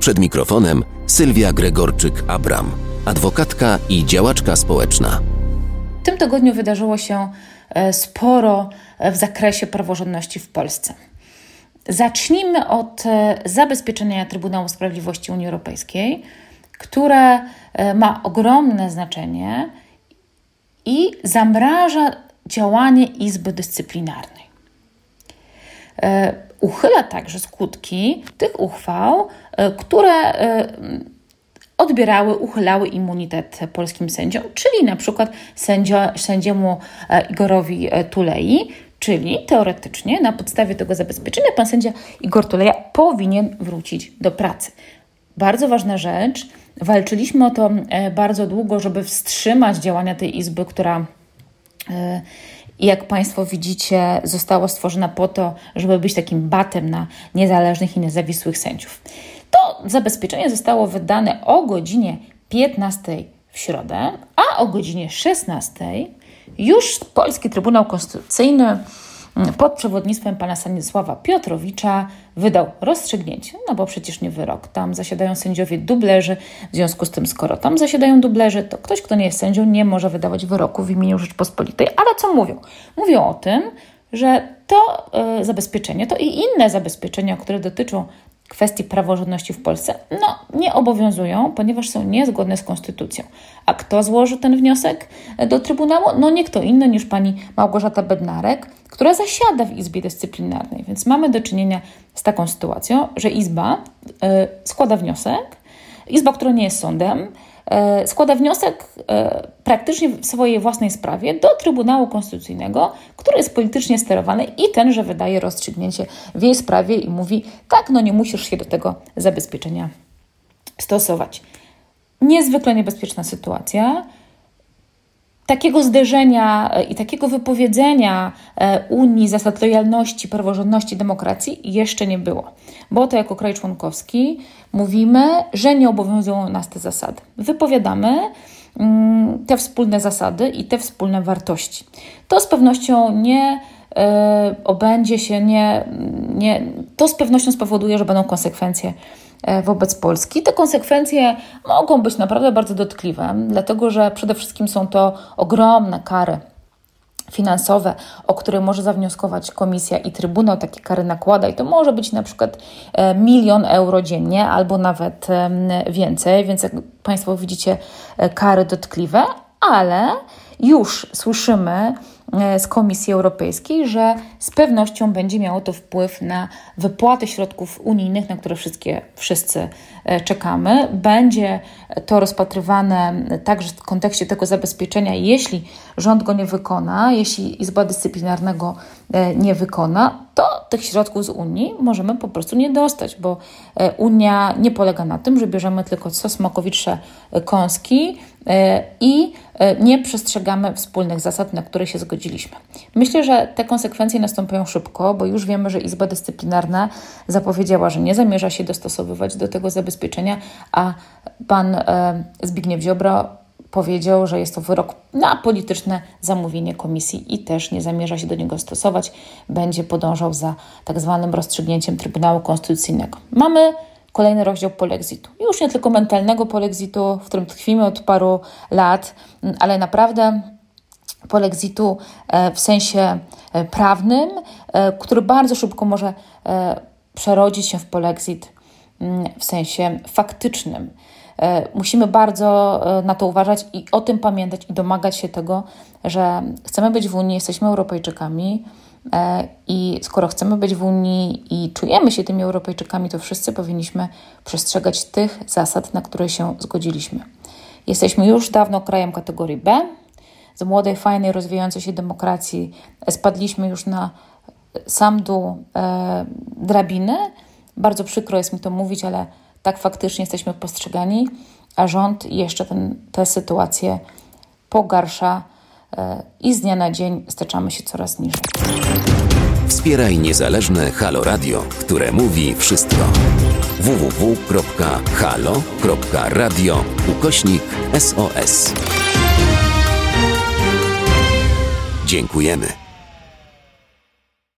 Przed mikrofonem Sylwia Gregorczyk-Abram, adwokatka i działaczka społeczna. W tym tygodniu wydarzyło się e, sporo w zakresie praworządności w Polsce. Zacznijmy od e, zabezpieczenia Trybunału Sprawiedliwości Unii Europejskiej, które e, ma ogromne znaczenie i zamraża działanie Izby Dyscyplinarnej. E, uchyla także skutki tych uchwał, które odbierały, uchylały immunitet polskim sędziom, czyli na przykład sędziemu Igorowi Tulei, Czyli teoretycznie na podstawie tego zabezpieczenia pan sędzia Igor Tuleja powinien wrócić do pracy. Bardzo ważna rzecz. Walczyliśmy o to e, bardzo długo, żeby wstrzymać działania tej izby, która e, jak Państwo widzicie, została stworzona po to, żeby być takim batem na niezależnych i niezawisłych sędziów. To zabezpieczenie zostało wydane o godzinie 15 w środę, a o godzinie 16 już Polski Trybunał Konstytucyjny pod przewodnictwem pana Stanisława Piotrowicza wydał rozstrzygnięcie, no bo przecież nie wyrok. Tam zasiadają sędziowie dublerzy, w związku z tym, skoro tam zasiadają dublerzy, to ktoś, kto nie jest sędzią, nie może wydawać wyroku w imieniu Rzeczpospolitej. Ale co mówią? Mówią o tym, że to y, zabezpieczenie, to i inne zabezpieczenia, które dotyczą kwestii praworządności w Polsce, no nie obowiązują, ponieważ są niezgodne z konstytucją. A kto złoży ten wniosek do Trybunału? No nie kto inny niż pani Małgorzata Bednarek, która zasiada w Izbie Dyscyplinarnej. Więc mamy do czynienia z taką sytuacją, że Izba y, składa wniosek, Izba, która nie jest sądem, składa wniosek e, praktycznie w swojej własnej sprawie do Trybunału Konstytucyjnego, który jest politycznie sterowany i ten, że wydaje rozstrzygnięcie w jej sprawie i mówi: tak, no nie musisz się do tego zabezpieczenia stosować. Niezwykle niebezpieczna sytuacja takiego zderzenia e, i takiego wypowiedzenia e, Unii zasad lojalności, praworządności, demokracji jeszcze nie było. Bo to jako kraj członkowski mówimy, że nie obowiązują nas te zasady. Wypowiadamy mm, te wspólne zasady i te wspólne wartości. To z pewnością nie e, obędzie się, nie, nie, to z pewnością spowoduje, że będą konsekwencje wobec Polski. Te konsekwencje mogą być naprawdę bardzo dotkliwe, dlatego że przede wszystkim są to ogromne kary finansowe, o które może zawnioskować komisja i trybunał takie kary nakłada i to może być na przykład e, milion euro dziennie albo nawet więcej, więc jak Państwo widzicie e, kary dotkliwe, ale już słyszymy E, z Komisji Europejskiej, że z pewnością będzie miało to wpływ na wypłaty środków unijnych, na które wszystkie, wszyscy e, czekamy. Będzie to rozpatrywane także w kontekście tego zabezpieczenia, jeśli rząd go nie wykona, jeśli Izba Dyscyplinarna go e, nie wykona, to tych środków z Unii możemy po prostu nie dostać, bo Unia nie polega na tym, że bierzemy tylko co smakowitsze kąski i nie przestrzegamy wspólnych zasad, na które się zgodziliśmy. Myślę, że te konsekwencje nastąpią szybko, bo już wiemy, że Izba Dyscyplinarna zapowiedziała, że nie zamierza się dostosowywać do tego zabezpieczenia, a pan e, Zbigniew Ziobro powiedział, że jest to wyrok na polityczne zamówienie komisji i też nie zamierza się do niego stosować. Będzie podążał za tak zwanym rozstrzygnięciem Trybunału Konstytucyjnego. Mamy kolejny rozdział polexitu. Już nie tylko mentalnego polexitu, w którym tkwimy od paru lat, ale naprawdę polexitu e, w sensie e, prawnym, który bardzo szybko może przerodzić się w polexit w sensie faktycznym. Musimy bardzo na to uważać i o tym pamiętać i domagać się tego, że chcemy być w Unii, jesteśmy Europejczykami i skoro chcemy być w Unii i czujemy się tymi Europejczykami, to wszyscy powinniśmy przestrzegać tych zasad, na które się zgodziliśmy. Jesteśmy już dawno krajem kategorii B, z młodej, fajnej, rozwijającej się demokracji spadliśmy już na sam dół e, drabiny. Bardzo przykro jest mi to mówić, ale tak faktycznie jesteśmy postrzegani, a rząd jeszcze ten, tę sytuację pogarsza e, i z dnia na dzień staczamy się coraz niżej. Wspieraj niezależne Halo Radio, które mówi wszystko. www.halo.radio ukośnik SOS. Dziękujemy.